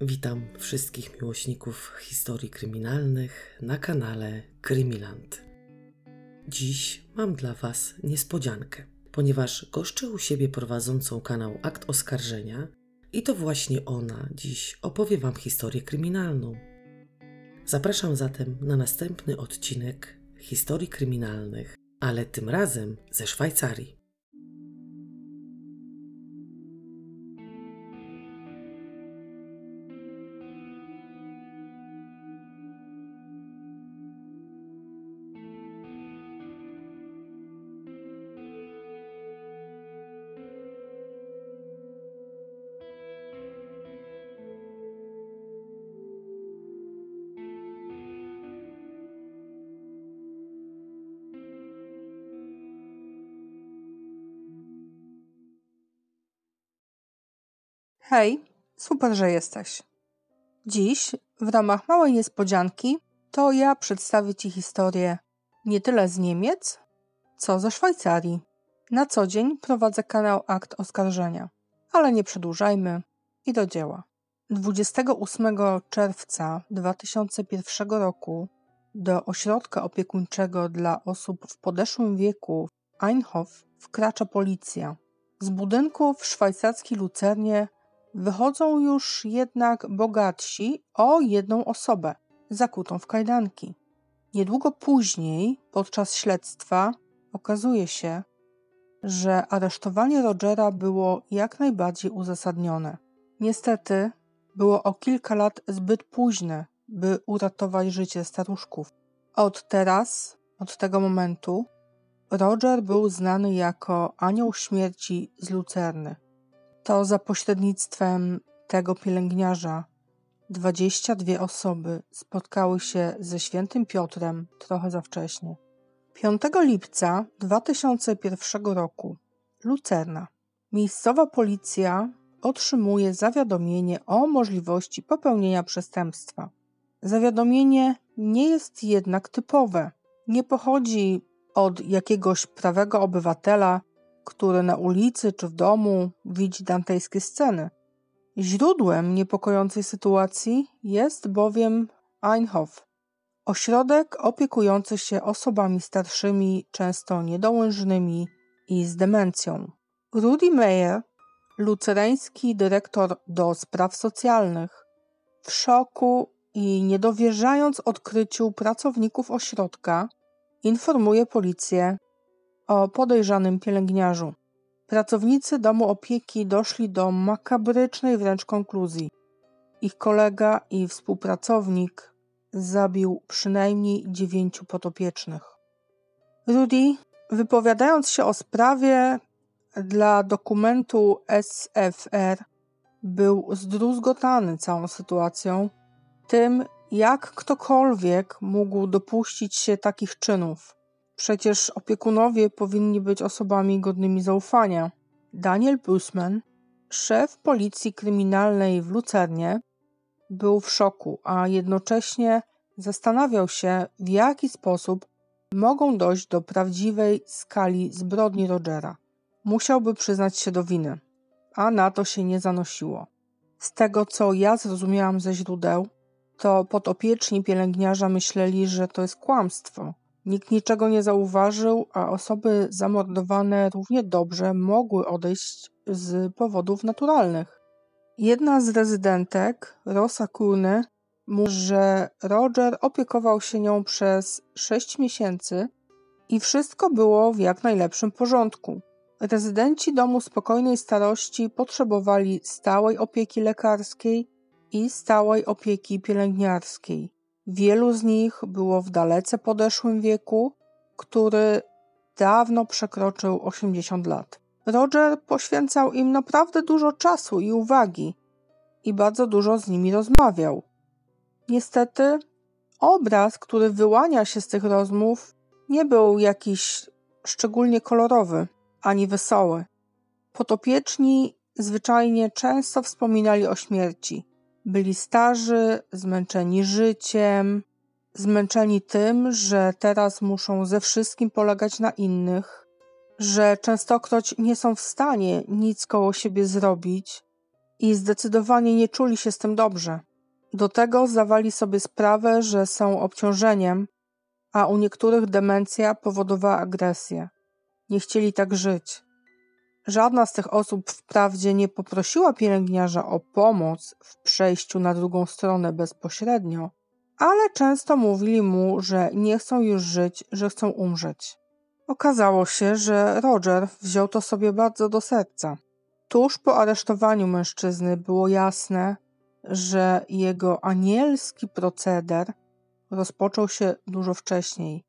Witam wszystkich miłośników historii kryminalnych na kanale Krymiland. Dziś mam dla Was niespodziankę, ponieważ goszczę u siebie prowadzącą kanał Akt Oskarżenia i to właśnie ona dziś opowie Wam historię kryminalną. Zapraszam zatem na następny odcinek historii kryminalnych, ale tym razem ze Szwajcarii. Hej, super, że jesteś. Dziś, w ramach małej niespodzianki, to ja przedstawię Ci historię nie tyle z Niemiec, co ze Szwajcarii. Na co dzień prowadzę kanał Akt Oskarżenia, ale nie przedłużajmy i do dzieła. 28 czerwca 2001 roku do ośrodka opiekuńczego dla osób w podeszłym wieku w Einhof wkracza policja. Z budynku w szwajcarskiej Lucernie Wychodzą już jednak bogatsi o jedną osobę, zakutą w kajdanki. Niedługo później, podczas śledztwa, okazuje się, że aresztowanie Rogera było jak najbardziej uzasadnione. Niestety, było o kilka lat zbyt późne, by uratować życie staruszków. Od teraz, od tego momentu, Roger był znany jako anioł śmierci z Lucerny to za pośrednictwem tego pielęgniarza 22 osoby spotkały się ze świętym Piotrem trochę za wcześnie. 5 lipca 2001 roku Lucerna. Miejscowa policja otrzymuje zawiadomienie o możliwości popełnienia przestępstwa. Zawiadomienie nie jest jednak typowe. Nie pochodzi od jakiegoś prawego obywatela który na ulicy czy w domu widzi dantejskie sceny. Źródłem niepokojącej sytuacji jest bowiem Einhof, ośrodek opiekujący się osobami starszymi, często niedołężnymi i z demencją. Rudy Meyer, lucereński dyrektor do spraw socjalnych, w szoku i niedowierzając odkryciu pracowników ośrodka, informuje policję, o podejrzanym pielęgniarzu. Pracownicy domu opieki doszli do makabrycznej wręcz konkluzji. Ich kolega i współpracownik zabił przynajmniej dziewięciu potopiecznych. Rudy, wypowiadając się o sprawie dla dokumentu SFR, był zdruzgotany całą sytuacją, tym jak ktokolwiek mógł dopuścić się takich czynów. Przecież opiekunowie powinni być osobami godnymi zaufania. Daniel Busman, szef policji kryminalnej w Lucernie, był w szoku, a jednocześnie zastanawiał się, w jaki sposób mogą dojść do prawdziwej skali zbrodni Rogera. Musiałby przyznać się do winy, a na to się nie zanosiło. Z tego, co ja zrozumiałam ze źródeł, to podopieczni pielęgniarza myśleli, że to jest kłamstwo, Nikt niczego nie zauważył, a osoby zamordowane równie dobrze mogły odejść z powodów naturalnych. Jedna z rezydentek, Rosa Kurny, mówi, że Roger opiekował się nią przez sześć miesięcy i wszystko było w jak najlepszym porządku. Rezydenci domu spokojnej starości potrzebowali stałej opieki lekarskiej i stałej opieki pielęgniarskiej. Wielu z nich było w dalece podeszłym wieku, który dawno przekroczył 80 lat. Roger poświęcał im naprawdę dużo czasu i uwagi i bardzo dużo z nimi rozmawiał. Niestety, obraz, który wyłania się z tych rozmów, nie był jakiś szczególnie kolorowy ani wesoły. Potopieczni zwyczajnie często wspominali o śmierci. Byli starzy, zmęczeni życiem, zmęczeni tym, że teraz muszą ze wszystkim polegać na innych, że częstokroć nie są w stanie nic koło siebie zrobić, i zdecydowanie nie czuli się z tym dobrze. Do tego zdawali sobie sprawę, że są obciążeniem, a u niektórych demencja powodowała agresję. Nie chcieli tak żyć. Żadna z tych osób wprawdzie nie poprosiła pielęgniarza o pomoc w przejściu na drugą stronę bezpośrednio, ale często mówili mu, że nie chcą już żyć, że chcą umrzeć. Okazało się, że Roger wziął to sobie bardzo do serca. Tuż po aresztowaniu mężczyzny było jasne, że jego anielski proceder rozpoczął się dużo wcześniej,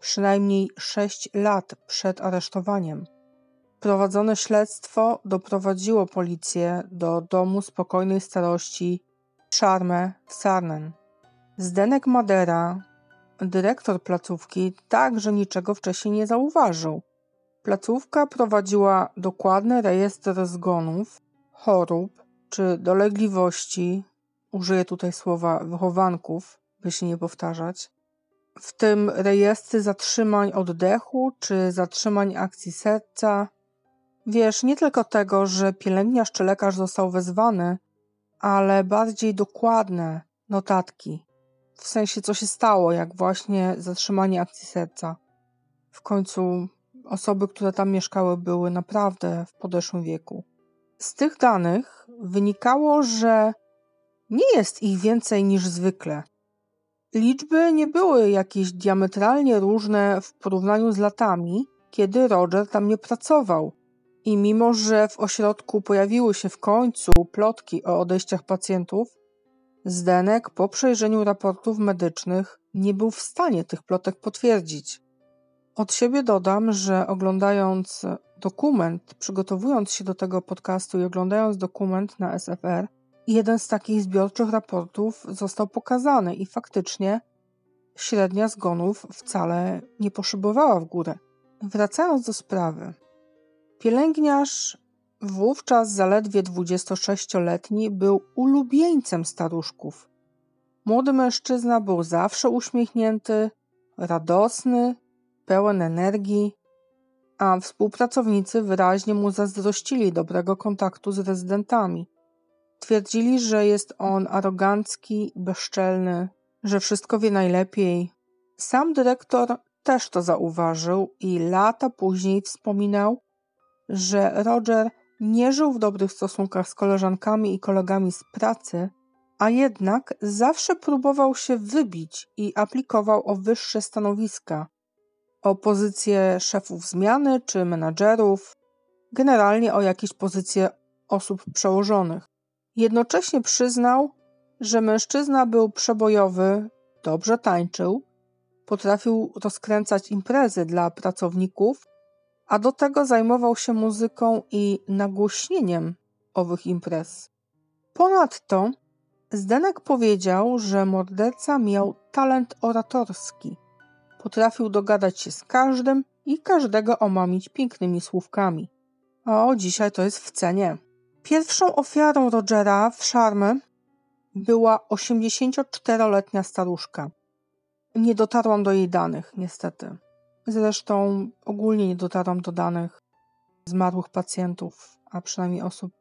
przynajmniej sześć lat przed aresztowaniem. Prowadzone śledztwo doprowadziło policję do domu spokojnej starości Charme w Sarnen. Zdenek Madera, dyrektor placówki, także niczego wcześniej nie zauważył. Placówka prowadziła dokładny rejestr zgonów, chorób czy dolegliwości, użyję tutaj słowa wychowanków, by się nie powtarzać, w tym rejestrze zatrzymań oddechu czy zatrzymań akcji serca. Wiesz, nie tylko tego, że pielęgniarz czy lekarz został wezwany, ale bardziej dokładne notatki. W sensie, co się stało, jak właśnie zatrzymanie akcji serca. W końcu osoby, które tam mieszkały, były naprawdę w podeszłym wieku. Z tych danych wynikało, że nie jest ich więcej niż zwykle. Liczby nie były jakieś diametralnie różne w porównaniu z latami, kiedy Roger tam nie pracował. I mimo, że w ośrodku pojawiły się w końcu plotki o odejściach pacjentów, Zdenek po przejrzeniu raportów medycznych nie był w stanie tych plotek potwierdzić. Od siebie dodam, że oglądając dokument, przygotowując się do tego podcastu i oglądając dokument na SFR, jeden z takich zbiorczych raportów został pokazany i faktycznie średnia zgonów wcale nie poszybowała w górę. Wracając do sprawy. Pielęgniarz, wówczas zaledwie 26-letni, był ulubieńcem staruszków. Młody mężczyzna był zawsze uśmiechnięty, radosny, pełen energii, a współpracownicy wyraźnie mu zazdrościli dobrego kontaktu z rezydentami. Twierdzili, że jest on arogancki, bezczelny, że wszystko wie najlepiej. Sam dyrektor też to zauważył i lata później wspominał, że Roger nie żył w dobrych stosunkach z koleżankami i kolegami z pracy, a jednak zawsze próbował się wybić i aplikował o wyższe stanowiska, o pozycje szefów zmiany czy menadżerów, generalnie o jakieś pozycje osób przełożonych. Jednocześnie przyznał, że mężczyzna był przebojowy, dobrze tańczył, potrafił rozkręcać imprezy dla pracowników, a do tego zajmował się muzyką i nagłośnieniem owych imprez. Ponadto Zdenek powiedział, że morderca miał talent oratorski. Potrafił dogadać się z każdym i każdego omamić pięknymi słówkami. O, dzisiaj to jest w cenie. Pierwszą ofiarą Rogera w Charme była 84-letnia staruszka. Nie dotarłam do jej danych, niestety. Zresztą ogólnie nie dotarłam do danych zmarłych pacjentów, a przynajmniej osób,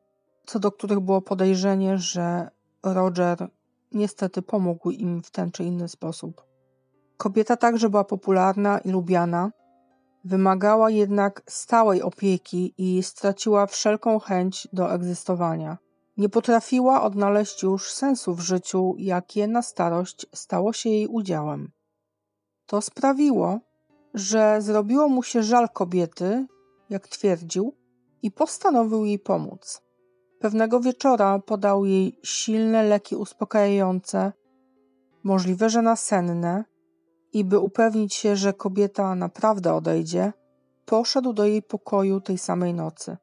co do których było podejrzenie, że Roger niestety pomógł im w ten czy inny sposób. Kobieta także była popularna i lubiana, Wymagała jednak stałej opieki i straciła wszelką chęć do egzystowania. Nie potrafiła odnaleźć już sensu w życiu, jakie na starość stało się jej udziałem. To sprawiło, że zrobiło mu się żal kobiety, jak twierdził, i postanowił jej pomóc. Pewnego wieczora podał jej silne leki uspokajające, możliwe, że nasenne, i by upewnić się, że kobieta naprawdę odejdzie, poszedł do jej pokoju tej samej nocy.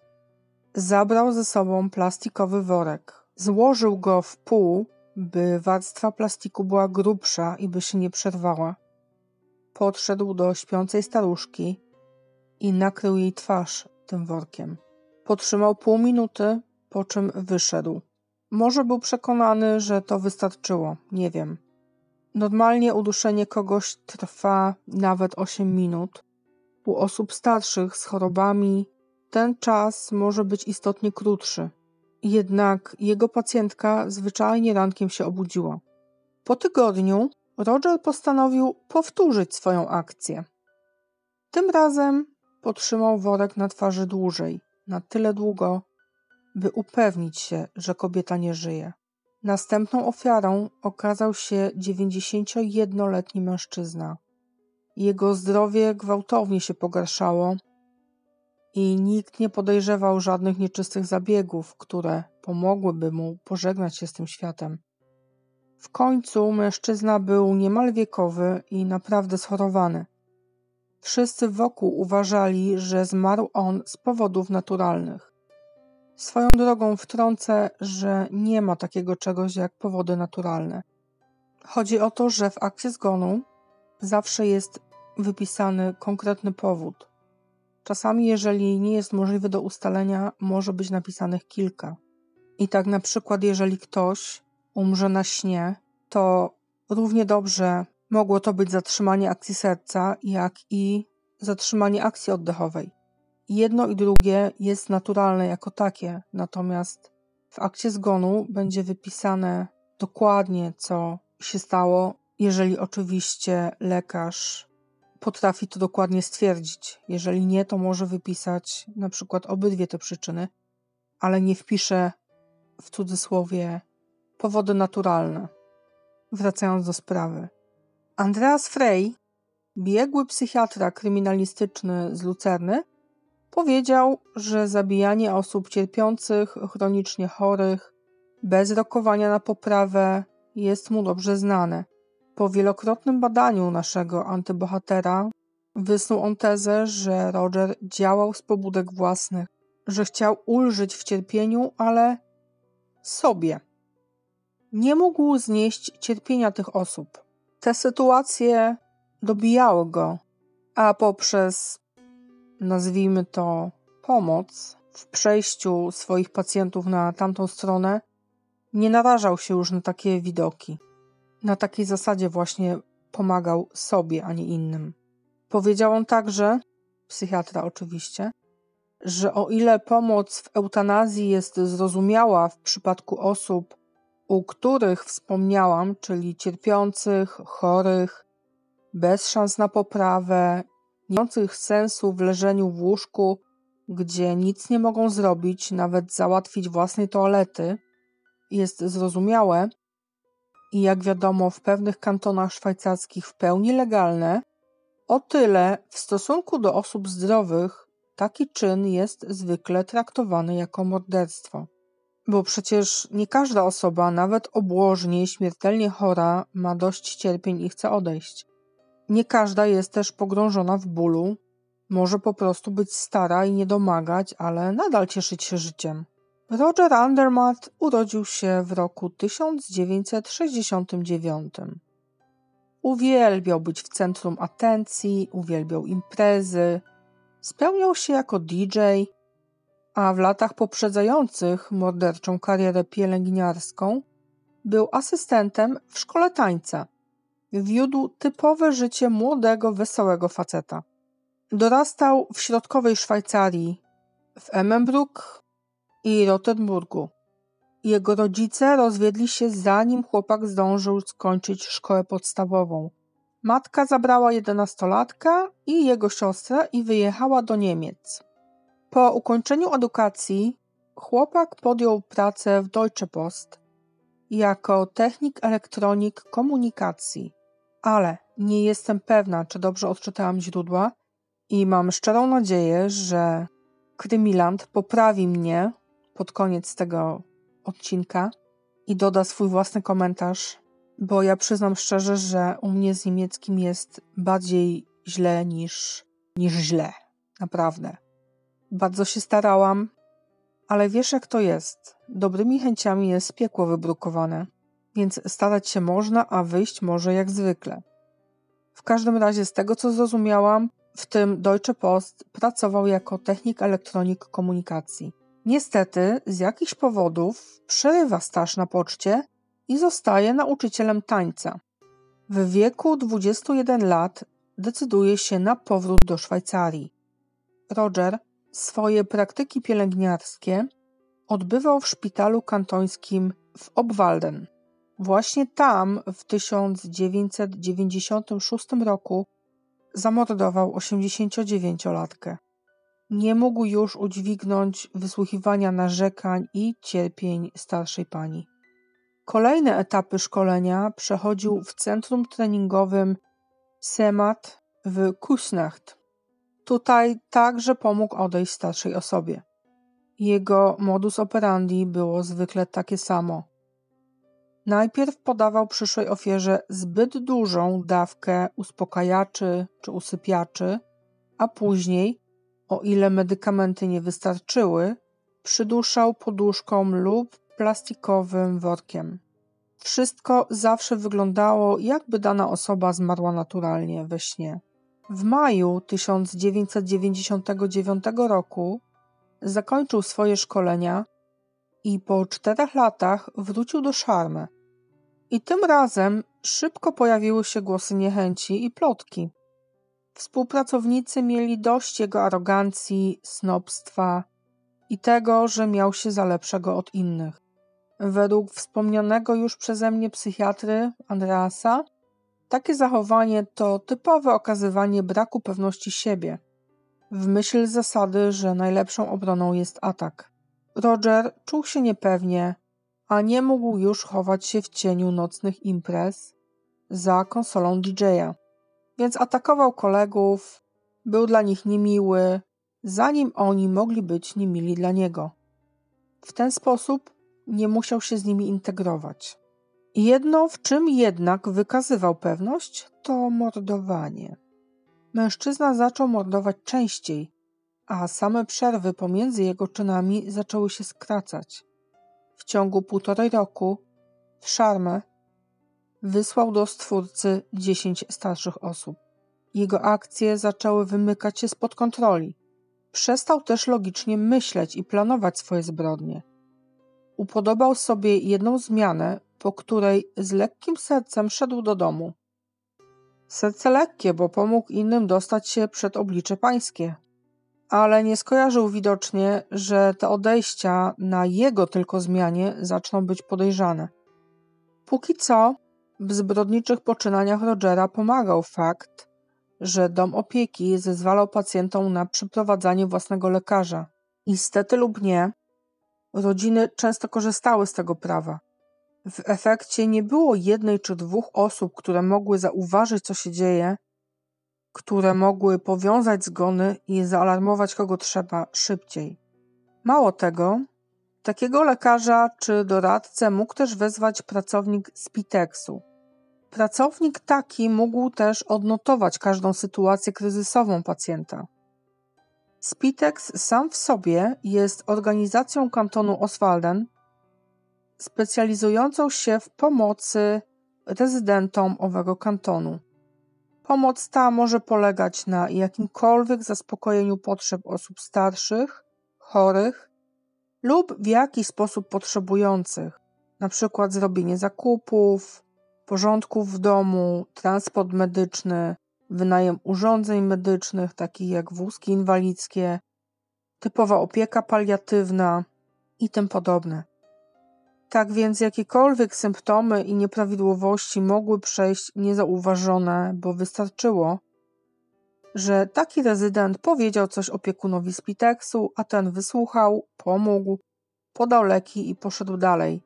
Zabrał ze sobą plastikowy worek. Złożył go w pół, by warstwa plastiku była grubsza i by się nie przerwała. Podszedł do śpiącej staruszki i nakrył jej twarz tym workiem. Potrzymał pół minuty, po czym wyszedł. Może był przekonany, że to wystarczyło, nie wiem. Normalnie uduszenie kogoś trwa nawet 8 minut. U osób starszych z chorobami ten czas może być istotnie krótszy. Jednak jego pacjentka zwyczajnie rankiem się obudziła. Po tygodniu Roger postanowił powtórzyć swoją akcję. Tym razem potrzymał worek na twarzy dłużej, na tyle długo, by upewnić się, że kobieta nie żyje. Następną ofiarą okazał się 91-letni mężczyzna. Jego zdrowie gwałtownie się pogarszało i nikt nie podejrzewał żadnych nieczystych zabiegów, które pomogłyby mu pożegnać się z tym światem. W końcu mężczyzna był niemal wiekowy i naprawdę schorowany. Wszyscy wokół uważali, że zmarł on z powodów naturalnych. Swoją drogą wtrącę, że nie ma takiego czegoś jak powody naturalne. Chodzi o to, że w akcie zgonu zawsze jest wypisany konkretny powód. Czasami, jeżeli nie jest możliwy do ustalenia, może być napisanych kilka. I tak na przykład, jeżeli ktoś umrze na śnie, to równie dobrze mogło to być zatrzymanie akcji serca, jak i zatrzymanie akcji oddechowej. Jedno i drugie jest naturalne jako takie, natomiast w akcie zgonu będzie wypisane dokładnie, co się stało, jeżeli oczywiście lekarz potrafi to dokładnie stwierdzić. Jeżeli nie, to może wypisać na przykład obydwie te przyczyny, ale nie wpisze w cudzysłowie powody naturalne. Wracając do sprawy. Andreas Frey, biegły psychiatra kryminalistyczny z Lucerny, powiedział, że zabijanie osób cierpiących, chronicznie chorych, bez rokowania na poprawę jest mu dobrze znane. Po wielokrotnym badaniu naszego antybohatera wysnuł on tezę, że Roger działał z pobudek własnych, że chciał ulżyć w cierpieniu, ale sobie. Nie mógł znieść cierpienia tych osób. Te sytuacje dobijały go, a poprzez, nazwijmy to, pomoc w przejściu swoich pacjentów na tamtą stronę, nie narażał się już na takie widoki. Na takiej zasadzie właśnie pomagał sobie, a nie innym. Powiedział on także, psychiatra oczywiście, że o ile pomoc w eutanazji jest zrozumiała w przypadku osób, u których wspomniałam, czyli cierpiących, chorych, bez szans na poprawę, nie mających sensu w leżeniu w łóżku, gdzie nic nie mogą zrobić, nawet załatwić własnej toalety, jest zrozumiałe i jak wiadomo w pewnych kantonach szwajcarskich w pełni legalne, o tyle w stosunku do osób zdrowych taki czyn jest zwykle traktowany jako morderstwo. Bo przecież nie każda osoba, nawet obłożnie, śmiertelnie chora, ma dość cierpień i chce odejść. Nie każda jest też pogrążona w bólu, może po prostu być stara i nie domagać, ale nadal cieszyć się życiem. Roger Andermatt urodził się w roku 1969. Uwielbiał być w centrum atencji, uwielbiał imprezy, spełniał się jako DJ, a w latach poprzedzających morderczą karierę pielęgniarską był asystentem w szkole tańca. Wiódł typowe życie młodego, wesołego faceta. Dorastał w środkowej Szwajcarii, w Emmenbruck i Rotenburgu. Jego rodzice rozwiedli się zanim chłopak zdążył skończyć szkołę podstawową. Matka zabrała jedenastolatka i jego siostrę i wyjechała do Niemiec. Po ukończeniu edukacji chłopak podjął pracę w Deutsche Post jako technik elektronik komunikacji, ale nie jestem pewna, czy dobrze odczytałam źródła i mam szczerą nadzieję, że Krymiland poprawi mnie pod koniec tego odcinka i doda swój własny komentarz, bo ja przyznam szczerze, że u mnie z niemieckim jest bardziej źle niż, niż źle. Naprawdę. Bardzo się starałam, ale wiesz jak to jest. Dobrymi chęciami jest piekło wybrukowane, więc starać się można, a wyjść może jak zwykle. W każdym razie z tego co zrozumiałam, w tym Deutsche Post pracował jako technik elektronik komunikacji. Niestety, z jakichś powodów przerywa staż na poczcie i zostaje nauczycielem tańca. W wieku 21 lat decyduje się na powrót do Szwajcarii. Roger swoje praktyki pielęgniarskie odbywał w szpitalu kantońskim w Obwalden. Właśnie tam w 1996 roku zamordował 89-latkę. Nie mógł już udźwignąć wysłuchiwania narzekań i cierpień starszej pani. Kolejne etapy szkolenia przechodził w centrum treningowym Semat w Kusnacht. Tutaj także pomógł odejść starszej osobie. Jego modus operandi było zwykle takie samo. Najpierw podawał przyszłej ofierze zbyt dużą dawkę uspokajaczy czy usypiaczy, a później, o ile medykamenty nie wystarczyły, przyduszał poduszką lub plastikowym workiem. Wszystko zawsze wyglądało, jakby dana osoba zmarła naturalnie we śnie. W maju 1999 roku zakończył swoje szkolenia i po czterech latach wrócił do Szarmy. I tym razem szybko pojawiły się głosy niechęci i plotki. Współpracownicy mieli dość jego arogancji, snobstwa i tego, że miał się za lepszego od innych. Według wspomnianego już przeze mnie psychiatry Andreasa, takie zachowanie to typowe okazywanie braku pewności siebie, w myśl zasady, że najlepszą obroną jest atak. Roger czuł się niepewnie, a nie mógł już chować się w cieniu nocnych imprez za konsolą DJ-a, więc atakował kolegów, był dla nich niemiły, zanim oni mogli być niemili dla niego. W ten sposób nie musiał się z nimi integrować. Jedno, w czym jednak wykazywał pewność, to mordowanie. Mężczyzna zaczął mordować częściej, a same przerwy pomiędzy jego czynami zaczęły się skracać. W ciągu półtorej roku w Szarmę wysłał do stwórcy dziesięć starszych osób. Jego akcje zaczęły wymykać się spod kontroli. Przestał też logicznie myśleć i planować swoje zbrodnie. Upodobał sobie jedną zmianę, po której z lekkim sercem szedł do domu. Serce lekkie, bo pomógł innym dostać się przed oblicze pańskie. Ale nie skojarzył widocznie, że te odejścia na jego tylko zmianie zaczną być podejrzane. Póki co, w zbrodniczych poczynaniach Rogera pomagał fakt, że dom opieki zezwalał pacjentom na przyprowadzanie własnego lekarza. I stety lub nie, rodziny często korzystały z tego prawa. W efekcie nie było jednej czy dwóch osób, które mogły zauważyć, co się dzieje, które mogły powiązać zgony i zaalarmować kogo trzeba szybciej. Mało tego, takiego lekarza czy doradcę mógł też wezwać pracownik Spiteksu. Pracownik taki mógł też odnotować każdą sytuację kryzysową pacjenta. Spitex sam w sobie jest organizacją kantonu Oswalden, specjalizującą się w pomocy rezydentom owego kantonu. Pomoc ta może polegać na jakimkolwiek zaspokojeniu potrzeb osób starszych, chorych lub w jakiś sposób potrzebujących, np. zrobienie zakupów, porządków w domu, transport medyczny, wynajem urządzeń medycznych, takich jak wózki inwalidzkie, typowa opieka paliatywna i tym podobne. Tak więc jakiekolwiek symptomy i nieprawidłowości mogły przejść niezauważone, bo wystarczyło, że taki rezydent powiedział coś opiekunowi z Piteksu, a ten wysłuchał, pomógł, podał leki i poszedł dalej.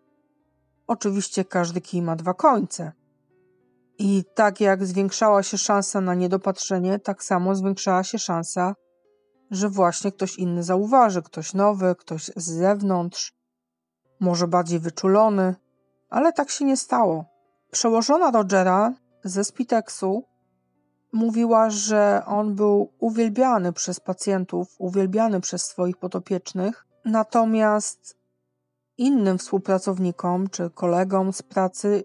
Oczywiście każdy kij ma dwa końce. I tak jak zwiększała się szansa na niedopatrzenie, tak samo zwiększała się szansa, że właśnie ktoś inny zauważy, ktoś nowy, ktoś z zewnątrz, może bardziej wyczulony, ale tak się nie stało. Przełożona Rogera ze Spiteksu mówiła, że on był uwielbiany przez pacjentów, uwielbiany przez swoich podopiecznych, natomiast innym współpracownikom czy kolegom z pracy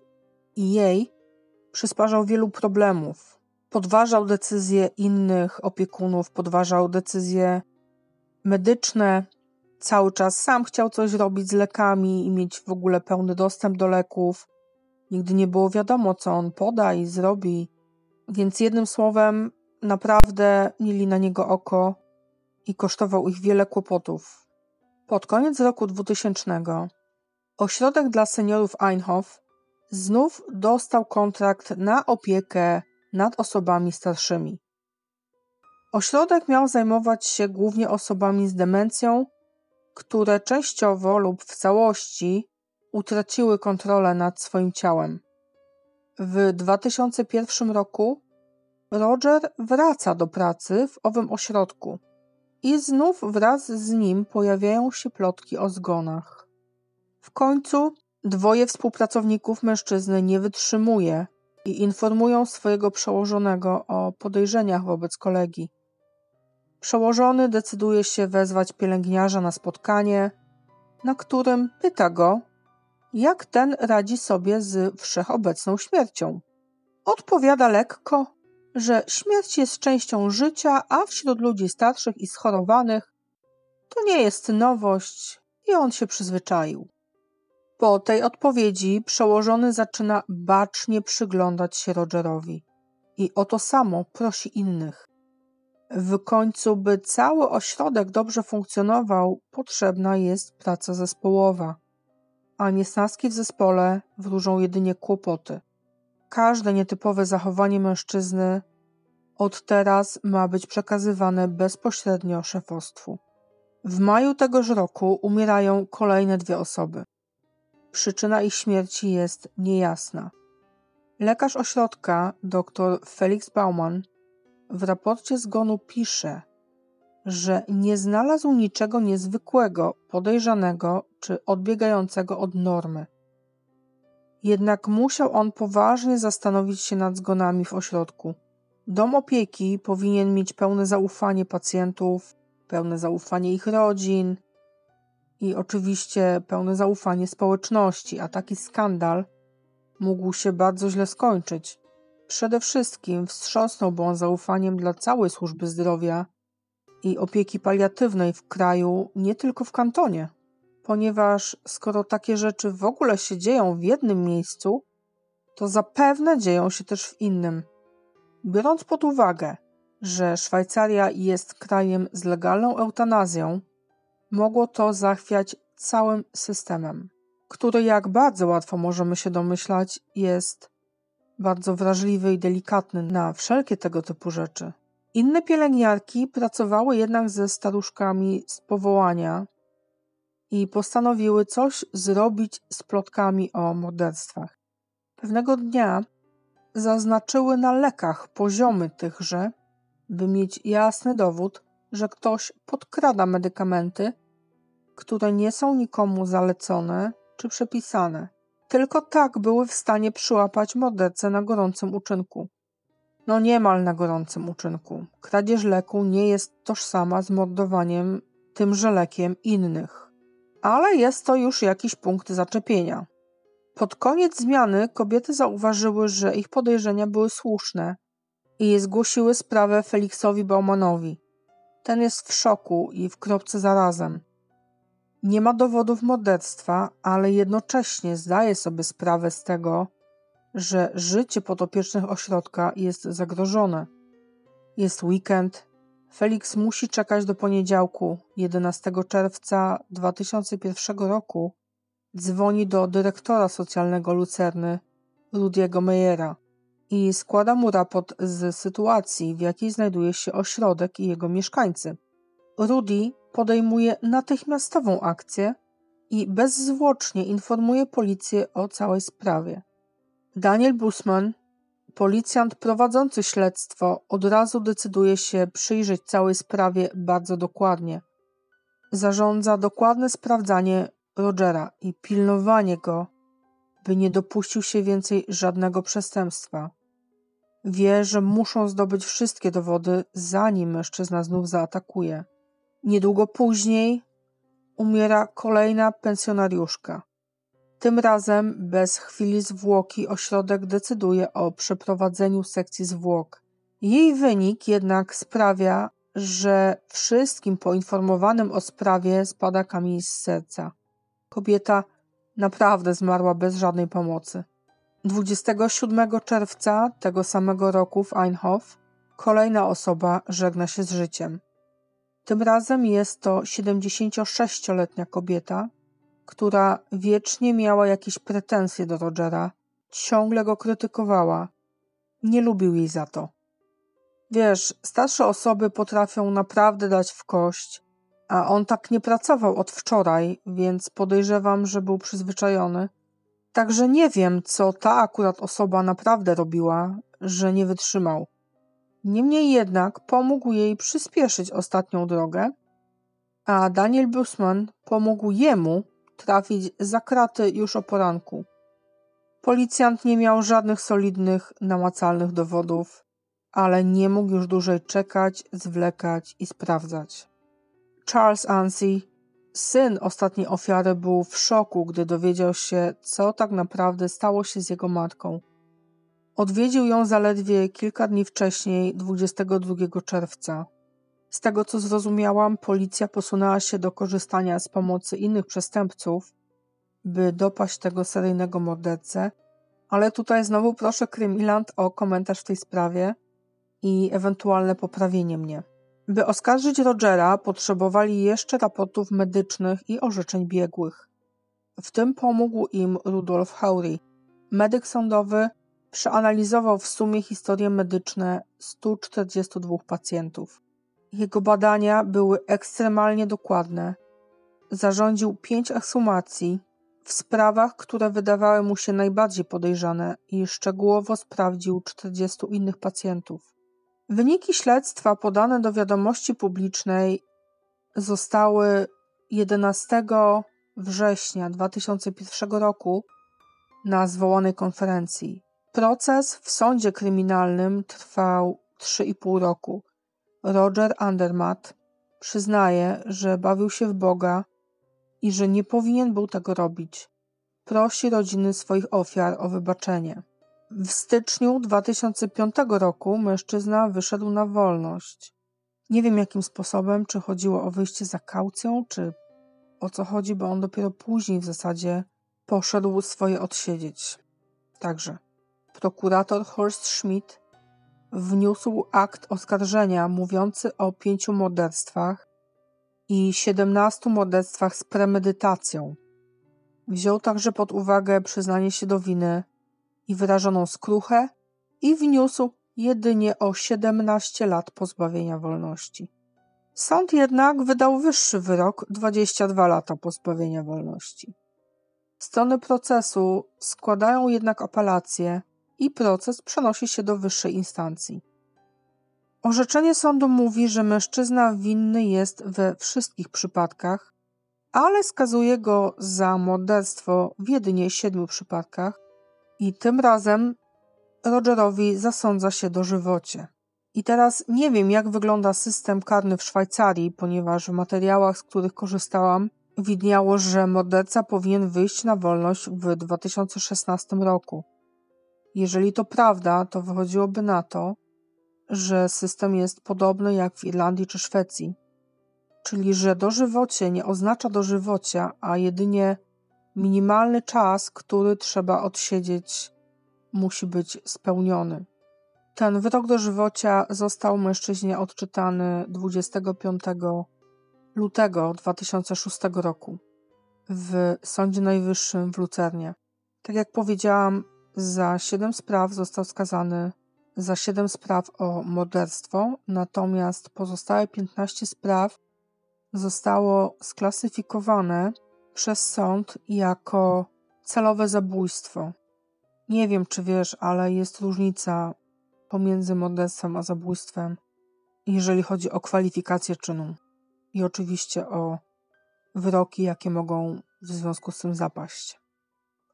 i jej przysparzał wielu problemów. Podważał decyzje innych opiekunów, podważał decyzje medyczne, cały czas sam chciał coś robić z lekami i mieć w ogóle pełny dostęp do leków. Nigdy nie było wiadomo, co on poda i zrobi, więc jednym słowem, naprawdę mieli na niego oko i kosztował ich wiele kłopotów. Pod koniec roku 2000 ośrodek dla seniorów Einhof znów dostał kontrakt na opiekę nad osobami starszymi. Ośrodek miał zajmować się głównie osobami z demencją, które częściowo lub w całości utraciły kontrolę nad swoim ciałem. W 2001 roku Roger wraca do pracy w owym ośrodku i znów wraz z nim pojawiają się plotki o zgonach. W końcu dwoje współpracowników mężczyzny nie wytrzymuje i informują swojego przełożonego o podejrzeniach wobec kolegi. Przełożony decyduje się wezwać pielęgniarza na spotkanie, na którym pyta go, jak ten radzi sobie z wszechobecną śmiercią. Odpowiada lekko, że śmierć jest częścią życia, a wśród ludzi starszych i schorowanych to nie jest nowość i on się przyzwyczaił. Po tej odpowiedzi przełożony zaczyna bacznie przyglądać się Rogerowi i o to samo prosi innych. W końcu, by cały ośrodek dobrze funkcjonował, potrzebna jest praca zespołowa, a niesnaski w zespole wróżą jedynie kłopoty. Każde nietypowe zachowanie mężczyzny od teraz ma być przekazywane bezpośrednio szefostwu. W maju tegoż roku umierają kolejne dwie osoby. Przyczyna ich śmierci jest niejasna. Lekarz ośrodka, dr Felix Baumann, w raporcie zgonu pisze, że nie znalazł niczego niezwykłego, podejrzanego czy odbiegającego od normy. Jednak musiał on poważnie zastanowić się nad zgonami w ośrodku. Dom opieki powinien mieć pełne zaufanie pacjentów, pełne zaufanie ich rodzin i oczywiście pełne zaufanie społeczności, a taki skandal mógł się bardzo źle skończyć. Przede wszystkim wstrząsnąłby on zaufaniem dla całej służby zdrowia i opieki paliatywnej w kraju, nie tylko w kantonie. Ponieważ skoro takie rzeczy w ogóle się dzieją w jednym miejscu, to zapewne dzieją się też w innym. Biorąc pod uwagę, że Szwajcaria jest krajem z legalną eutanazją, mogło to zachwiać całym systemem, który, jak bardzo łatwo możemy się domyślać, jest bardzo wrażliwy i delikatny na wszelkie tego typu rzeczy. Inne pielęgniarki pracowały jednak ze staruszkami z powołania i postanowiły coś zrobić z plotkami o morderstwach. Pewnego dnia zaznaczyły na lekach poziomy tychże, by mieć jasny dowód, że ktoś podkrada medykamenty, które nie są nikomu zalecone czy przepisane. Tylko tak były w stanie przyłapać mordercę na gorącym uczynku. No niemal na gorącym uczynku. Kradzież leku nie jest tożsama z mordowaniem tymże lekiem innych. Ale jest to już jakiś punkt zaczepienia. Pod koniec zmiany kobiety zauważyły, że ich podejrzenia były słuszne i zgłosiły sprawę Feliksowi Baumanowi. Ten jest w szoku i w kropce zarazem. Nie ma dowodów morderstwa, ale jednocześnie zdaje sobie sprawę z tego, że życie podopiecznych ośrodka jest zagrożone. Jest weekend. Felix musi czekać do poniedziałku, 11 czerwca 2001 roku. Dzwoni do dyrektora socjalnego Lucerny, Rudiego Meyera, i składa mu raport z sytuacji, w jakiej znajduje się ośrodek i jego mieszkańcy. Rudy podejmuje natychmiastową akcję i bezzwłocznie informuje policję o całej sprawie. Daniel Busman, policjant prowadzący śledztwo, od razu decyduje się przyjrzeć całej sprawie bardzo dokładnie. Zarządza dokładne sprawdzanie Rogera i pilnowanie go, by nie dopuścił się więcej żadnego przestępstwa. Wie, że muszą zdobyć wszystkie dowody, zanim mężczyzna znów zaatakuje. Niedługo później umiera kolejna pensjonariuszka. Tym razem, bez chwili zwłoki, ośrodek decyduje o przeprowadzeniu sekcji zwłok. Jej wynik jednak sprawia, że wszystkim poinformowanym o sprawie spada kamień z serca. Kobieta naprawdę zmarła bez żadnej pomocy. 27 czerwca tego samego roku w Einhof kolejna osoba żegna się z życiem. Tym razem jest to 76-letnia kobieta, która wiecznie miała jakieś pretensje do Rogera, ciągle go krytykowała. Nie lubił jej za to. Wiesz, starsze osoby potrafią naprawdę dać w kość, a on tak nie pracował od wczoraj, więc podejrzewam, że był przyzwyczajony. Także nie wiem, co ta akurat osoba naprawdę robiła, że nie wytrzymał. Niemniej jednak pomógł jej przyspieszyć ostatnią drogę, a Daniel Busman pomógł jemu trafić za kraty już o poranku. Policjant nie miał żadnych solidnych, namacalnych dowodów, ale nie mógł już dłużej czekać, zwlekać i sprawdzać. Charles Ansey, syn ostatniej ofiary, był w szoku, gdy dowiedział się, co tak naprawdę stało się z jego matką. Odwiedził ją zaledwie kilka dni wcześniej, 22 czerwca. Z tego co zrozumiałam, policja posunęła się do korzystania z pomocy innych przestępców, by dopaść tego seryjnego mordercę, ale tutaj znowu proszę Krymiland o komentarz w tej sprawie i ewentualne poprawienie mnie. By oskarżyć Rogera, potrzebowali jeszcze raportów medycznych i orzeczeń biegłych. W tym pomógł im Rudolf Haury, medyk sądowy, przeanalizował w sumie historie medyczne 142 pacjentów. Jego badania były ekstremalnie dokładne. Zarządził pięć ekshumacji w sprawach, które wydawały mu się najbardziej podejrzane i szczegółowo sprawdził 40 innych pacjentów. Wyniki śledztwa podane do wiadomości publicznej zostały 11 września 2001 roku na zwołanej konferencji. Proces w sądzie kryminalnym trwał 3,5 roku. Roger Andermatt przyznaje, że bawił się w Boga i że nie powinien był tego robić. Prosi rodziny swoich ofiar o wybaczenie. W styczniu 2005 roku mężczyzna wyszedł na wolność. Nie wiem jakim sposobem, czy chodziło o wyjście za kaucją, czy o co chodzi, bo on dopiero później w zasadzie poszedł swoje odsiedzieć. Także prokurator Horst Schmidt wniósł akt oskarżenia mówiący o pięciu morderstwach i siedemnastu morderstwach z premedytacją. Wziął także pod uwagę przyznanie się do winy i wyrażoną skruchę i wniósł jedynie o 17 lat pozbawienia wolności. Sąd jednak wydał wyższy wyrok 22 lata pozbawienia wolności. Strony procesu składają jednak apelację i proces przenosi się do wyższej instancji. Orzeczenie sądu mówi, że mężczyzna winny jest we wszystkich przypadkach, ale skazuje go za morderstwo w jedynie siedmiu przypadkach i tym razem Rogerowi zasądza się dożywocie. I teraz nie wiem, jak wygląda system karny w Szwajcarii, ponieważ w materiałach, z których korzystałam, widniało, że morderca powinien wyjść na wolność w 2016 roku. Jeżeli to prawda, to wychodziłoby na to, że system jest podobny jak w Irlandii czy Szwecji, czyli że dożywocie nie oznacza dożywocia, a jedynie minimalny czas, który trzeba odsiedzieć, musi być spełniony. Ten wyrok dożywocia został mężczyźnie odczytany 25 lutego 2006 roku w Sądzie Najwyższym w Lucernie. Tak jak powiedziałam, za siedem spraw został skazany za siedem spraw o morderstwo, natomiast pozostałe 15 spraw zostało sklasyfikowane przez sąd jako celowe zabójstwo. Nie wiem, czy wiesz, ale jest różnica pomiędzy morderstwem a zabójstwem, jeżeli chodzi o kwalifikację czynu i oczywiście o wyroki, jakie mogą w związku z tym zapaść.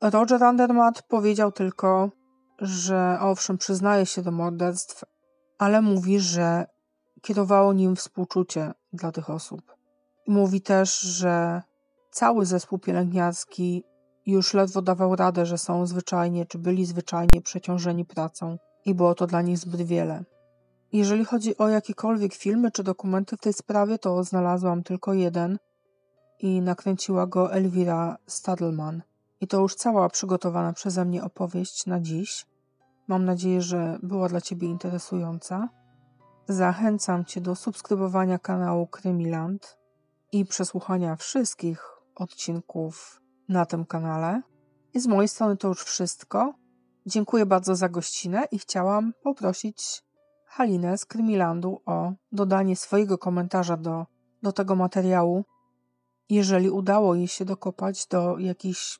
Roger Andermatt powiedział tylko, że owszem, przyznaje się do morderstw, ale mówi, że kierowało nim współczucie dla tych osób. Mówi też, że cały zespół pielęgniarski już ledwo dawał radę, że są zwyczajnie, czy byli zwyczajnie przeciążeni pracą i było to dla nich zbyt wiele. Jeżeli chodzi o jakiekolwiek filmy czy dokumenty w tej sprawie, to znalazłam tylko jeden i nakręciła go Elvira Stadelman. I to już cała przygotowana przeze mnie opowieść na dziś. Mam nadzieję, że była dla Ciebie interesująca. zachęcam Cię do subskrybowania kanału Krymiland i przesłuchania wszystkich odcinków na tym kanale. I z mojej strony to już wszystko. Dziękuję bardzo za gościnę i chciałam poprosić Halinę z Krymilandu o dodanie swojego komentarza do, do tego materiału, jeżeli udało jej się dokopać do jakichś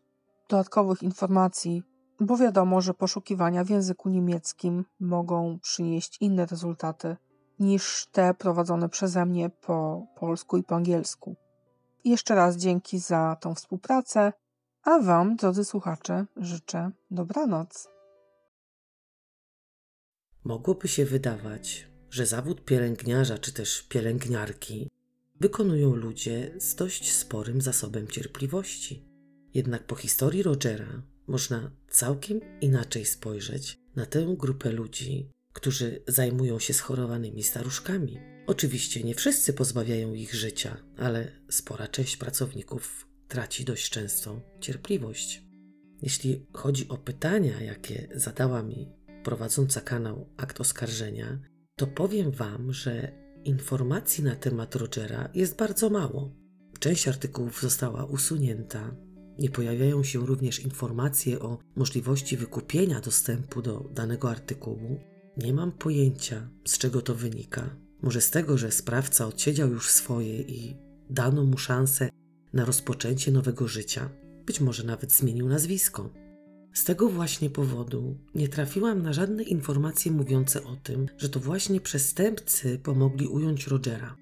dodatkowych informacji, bo wiadomo, że poszukiwania w języku niemieckim mogą przynieść inne rezultaty niż te prowadzone przeze mnie po polsku i po angielsku. Jeszcze raz dzięki za tą współpracę, a Wam, drodzy słuchacze, życzę dobranoc. Mogłoby się wydawać, że zawód pielęgniarza czy też pielęgniarki wykonują ludzie z dość sporym zasobem cierpliwości. Jednak po historii Rogera można całkiem inaczej spojrzeć na tę grupę ludzi, którzy zajmują się schorowanymi staruszkami. Oczywiście nie wszyscy pozbawiają ich życia, ale spora część pracowników traci dość często cierpliwość. Jeśli chodzi o pytania, jakie zadała mi prowadząca kanał Akt Oskarżenia, to powiem Wam, że informacji na temat Rogera jest bardzo mało. Część artykułów została usunięta. Nie pojawiają się również informacje o możliwości wykupienia dostępu do danego artykułu. Nie mam pojęcia, z czego to wynika. Może z tego, że sprawca odsiedział już swoje i dano mu szansę na rozpoczęcie nowego życia. Być może nawet zmienił nazwisko. Z tego właśnie powodu nie trafiłam na żadne informacje mówiące o tym, że to właśnie przestępcy pomogli ująć Rogera.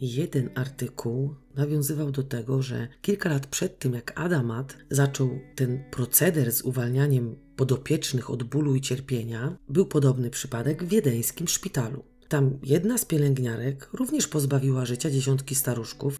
Jeden artykuł nawiązywał do tego, że kilka lat przed tym, jak Adamat zaczął ten proceder z uwalnianiem podopiecznych od bólu i cierpienia, był podobny przypadek w wiedeńskim szpitalu. Tam jedna z pielęgniarek również pozbawiła życia dziesiątki staruszków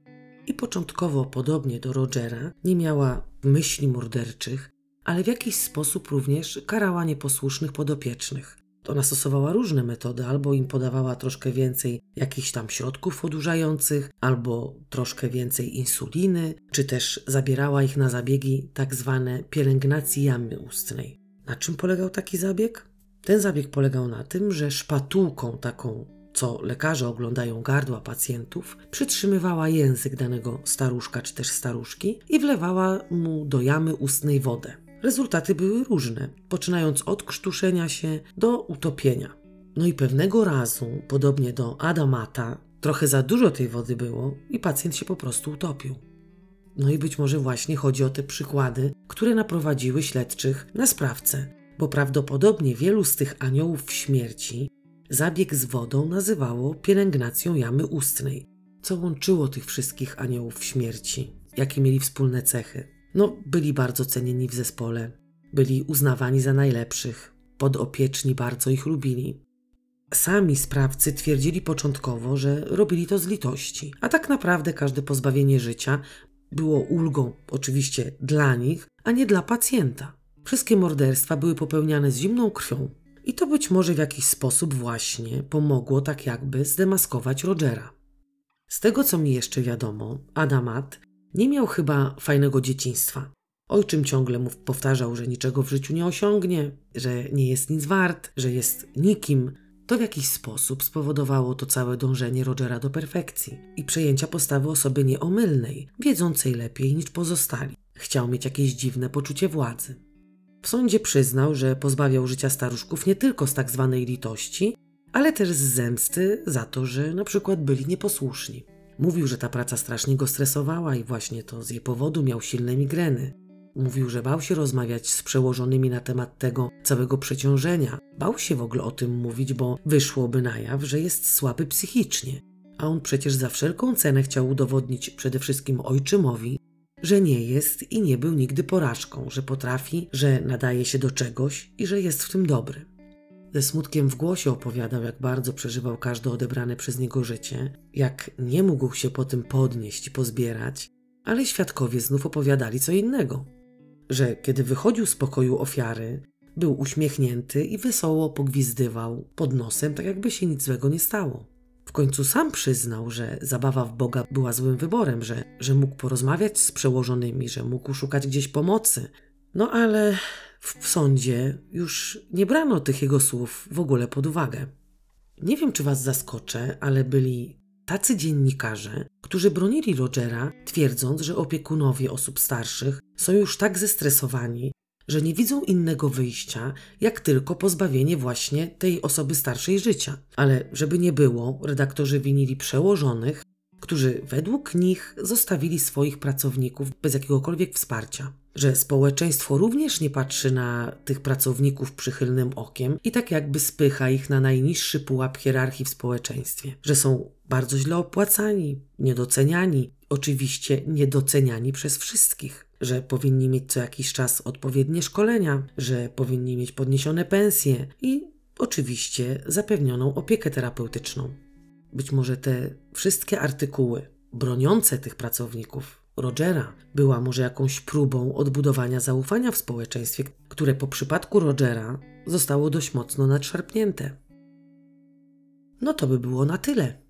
i początkowo, podobnie do Rogera, nie miała myśli morderczych, ale w jakiś sposób również karała nieposłusznych podopiecznych. Ona stosowała różne metody, albo im podawała troszkę więcej jakichś tam środków odurzających, albo troszkę więcej insuliny, czy też zabierała ich na zabiegi tak zwane pielęgnacji jamy ustnej. Na czym polegał taki zabieg? Ten zabieg polegał na tym, że szpatułką taką, co lekarze oglądają gardła pacjentów, przytrzymywała język danego staruszka czy też staruszki i wlewała mu do jamy ustnej wodę. Rezultaty były różne, poczynając od krztuszenia się do utopienia. No i pewnego razu, podobnie do Adamata, trochę za dużo tej wody było i pacjent się po prostu utopił. No i być może właśnie chodzi o te przykłady, które naprowadziły śledczych na sprawcę, bo prawdopodobnie wielu z tych aniołów śmierci zabieg z wodą nazywało pielęgnacją jamy ustnej, co łączyło tych wszystkich aniołów śmierci, jakie mieli wspólne cechy. No, byli bardzo cenieni w zespole, byli uznawani za najlepszych, podopieczni bardzo ich lubili. Sami sprawcy twierdzili początkowo, że robili to z litości, a tak naprawdę każde pozbawienie życia było ulgą, oczywiście dla nich, a nie dla pacjenta. Wszystkie morderstwa były popełniane z zimną krwią, i to być może w jakiś sposób właśnie pomogło tak jakby zdemaskować Rogera. Z tego co mi jeszcze wiadomo, Adamat nie miał chyba fajnego dzieciństwa. Ojczym ciągle mu powtarzał, że niczego w życiu nie osiągnie, że nie jest nic wart, że jest nikim. To w jakiś sposób spowodowało to całe dążenie Rogera do perfekcji i przejęcia postawy osoby nieomylnej, wiedzącej lepiej niż pozostali. Chciał mieć jakieś dziwne poczucie władzy. W sądzie przyznał, że pozbawiał życia staruszków nie tylko z tak zwanej litości, ale też z zemsty za to, że na przykład byli nieposłuszni. Mówił, że ta praca strasznie go stresowała i właśnie to z jej powodu miał silne migreny. Mówił, że bał się rozmawiać z przełożonymi na temat tego całego przeciążenia. Bał się w ogóle o tym mówić, bo wyszłoby na jaw, że jest słaby psychicznie. A on przecież za wszelką cenę chciał udowodnić przede wszystkim ojczymowi, że nie jest i nie był nigdy porażką, że potrafi, że nadaje się do czegoś i że jest w tym dobry. Ze smutkiem w głosie opowiadał, jak bardzo przeżywał każde odebrane przez niego życie, jak nie mógł się po tym podnieść i pozbierać, ale świadkowie znów opowiadali co innego. Że kiedy wychodził z pokoju ofiary, był uśmiechnięty i wesoło pogwizdywał pod nosem, tak jakby się nic złego nie stało. W końcu sam przyznał, że zabawa w Boga była złym wyborem, że, że mógł porozmawiać z przełożonymi, że mógł szukać gdzieś pomocy. No ale w sądzie już nie brano tych jego słów w ogóle pod uwagę. nie wiem, czy Was zaskoczę, ale byli tacy dziennikarze, którzy bronili Rogera, twierdząc, że opiekunowie osób starszych są już tak zestresowani, że nie widzą innego wyjścia, jak tylko pozbawienie właśnie tej osoby starszej życia. Ale żeby nie było, redaktorzy winili przełożonych, którzy według nich zostawili swoich pracowników bez jakiegokolwiek wsparcia. Że społeczeństwo również nie patrzy na tych pracowników przychylnym okiem i tak jakby spycha ich na najniższy pułap hierarchii w społeczeństwie. Że są bardzo źle opłacani, niedoceniani, oczywiście niedoceniani przez wszystkich. Że powinni mieć co jakiś czas odpowiednie szkolenia, że powinni mieć podniesione pensje i oczywiście zapewnioną opiekę terapeutyczną. Być może te wszystkie artykuły broniące tych pracowników Rogera była może jakąś próbą odbudowania zaufania w społeczeństwie, które po przypadku Rogera zostało dość mocno nadszarpnięte. No to by było na tyle.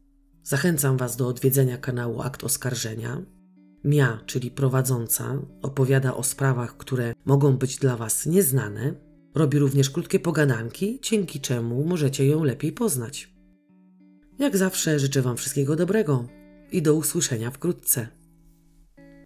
Zachęcam Was do odwiedzenia kanału Akt Oskarżenia. Mia, czyli prowadząca, opowiada o sprawach, które mogą być dla Was nieznane. Robi również krótkie pogadanki, dzięki czemu możecie ją lepiej poznać. Jak zawsze życzę Wam wszystkiego dobrego i do usłyszenia wkrótce.